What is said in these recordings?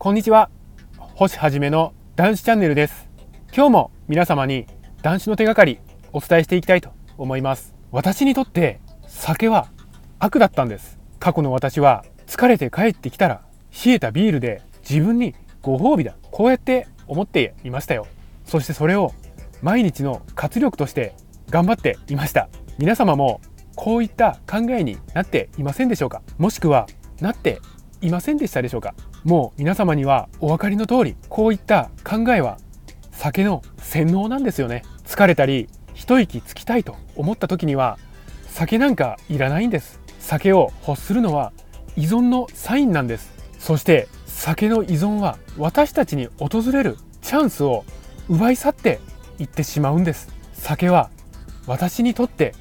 こんにちは。星はじめの男子チャンネルです。今日も皆様に男子の手がかりお伝えしていきたいと思います。私にとって酒は悪だったんです。過去の私は疲れて帰ってきたら冷えたビールで自分にご褒美だ。こうやって思っていましたよ。そしてそれを毎日の活力として頑張っていました。皆様もこういった考えになっていませんでしょうか？もしくはなっていませんでしたでしょうか？もう皆様にはお分かりの通りこういった考えは酒の洗脳なんですよね。疲れたり一息つきたいと思った時には酒なんかいらないんです。酒を欲するのは依存のサインなんです。そして酒の依存は私たちに訪れるチャンスを奪い去っていってしまうんです。酒は私にとって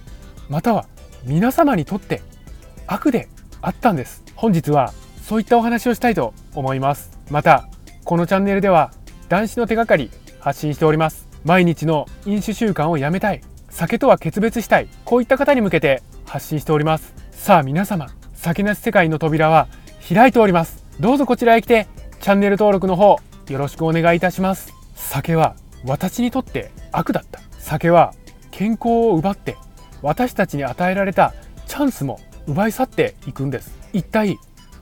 または皆様にとって悪であったんです。本日はそういったお話をしたいと思います。またこのチャンネルでは男子の手がかり発信しております。毎日の飲酒習慣をやめたい。酒とは決別したい。こういった方に向けて発信しております。さあ皆様酒なし世界の扉は開いております。どうぞこちらへ来てチャンネル登録の方よろしくお願いいたします。酒は私にとって悪だった。酒は健康を奪って私たちに与えられたチャンスも奪い去っていくんです。一体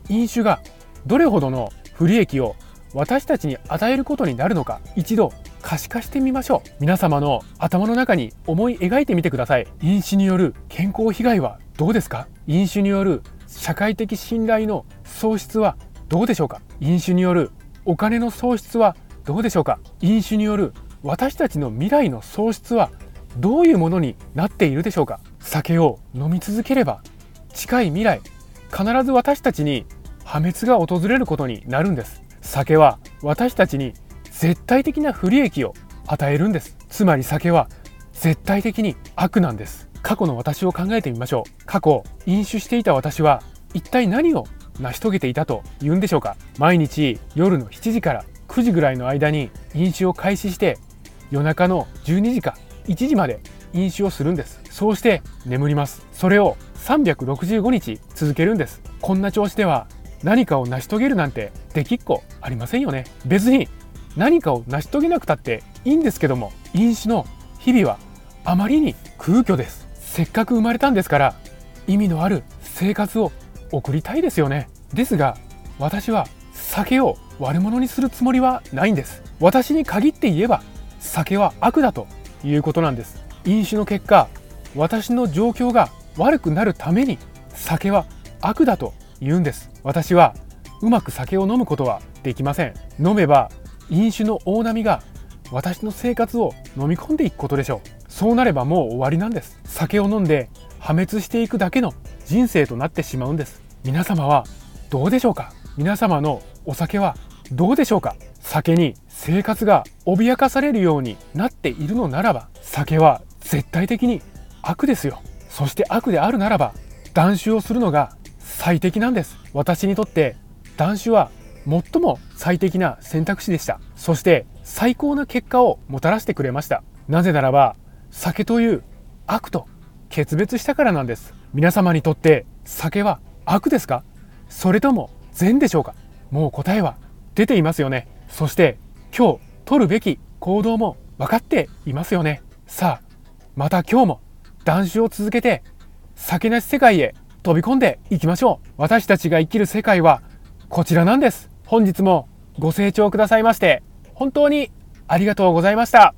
飲酒がどれほどの不利益を私たちに与えることになるのか一度可視化してみましょう。皆様の頭の中に思い描いてみてください。飲酒による健康被害はどうですか？飲酒による社会的信頼の喪失はどうでしょうか？飲酒によるお金の喪失はどうでしょうか？飲酒による私たちの未来の喪失はどういうものになっているでしょうか？酒を飲み続ければ近い未来必ず私たちに破滅が訪れることになるんです。酒は私たちに絶対的な不利益を与えるんです。つまり酒は絶対的に悪なんです。過去の私を考えてみましょう。過去飲酒していた私は一体何を成し遂げていたと言うんでしょうか。毎日夜の7時から9時ぐらいの間に飲酒を開始して夜中の12時か1時まで飲酒をするんです。そうして眠ります。それを365日続けるんです。こんな調子では何かを成し遂げるなんてできっこありませんよね。別に何かを成し遂げなくたっていいんですけども飲酒の日々はあまりに空虚です。せっかく生まれたんですから意味のある生活を送りたいですよね。ですが私は酒を悪者にするつもりはないんです。私に限って言えば酒は悪だということなんです。飲酒の結果私の状況が悪くなるために酒は悪だと言うんです。私はうまく酒を飲むことはできません。飲めば飲酒の大波が私の生活を飲み込んでいくことでしょう。そうなればもう終わりなんです。酒を飲んで破滅していくだけの人生となってしまうんです。皆様はどうでしょうか？皆様のお酒はどうでしょうか？酒に生活が脅かされるようになっているのならば酒は絶対的に悪ですよ。そして悪であるならば断酒をするのが最適なんです。私にとって断酒は最も最適な選択肢でした。そして最高な結果をもたらしてくれました。なぜならば酒という悪と決別したからなんです。皆様にとって酒は悪ですか？それとも善でしょうか？もう答えは出ていますよね。そして今日取るべき行動も分かっていますよね。さあまた今日も断酒を続けて酒なし世界へ飛び込んでいきましょう。私たちが生きる世界はこちらなんです。本日もご清聴くださいまして本当にありがとうございました。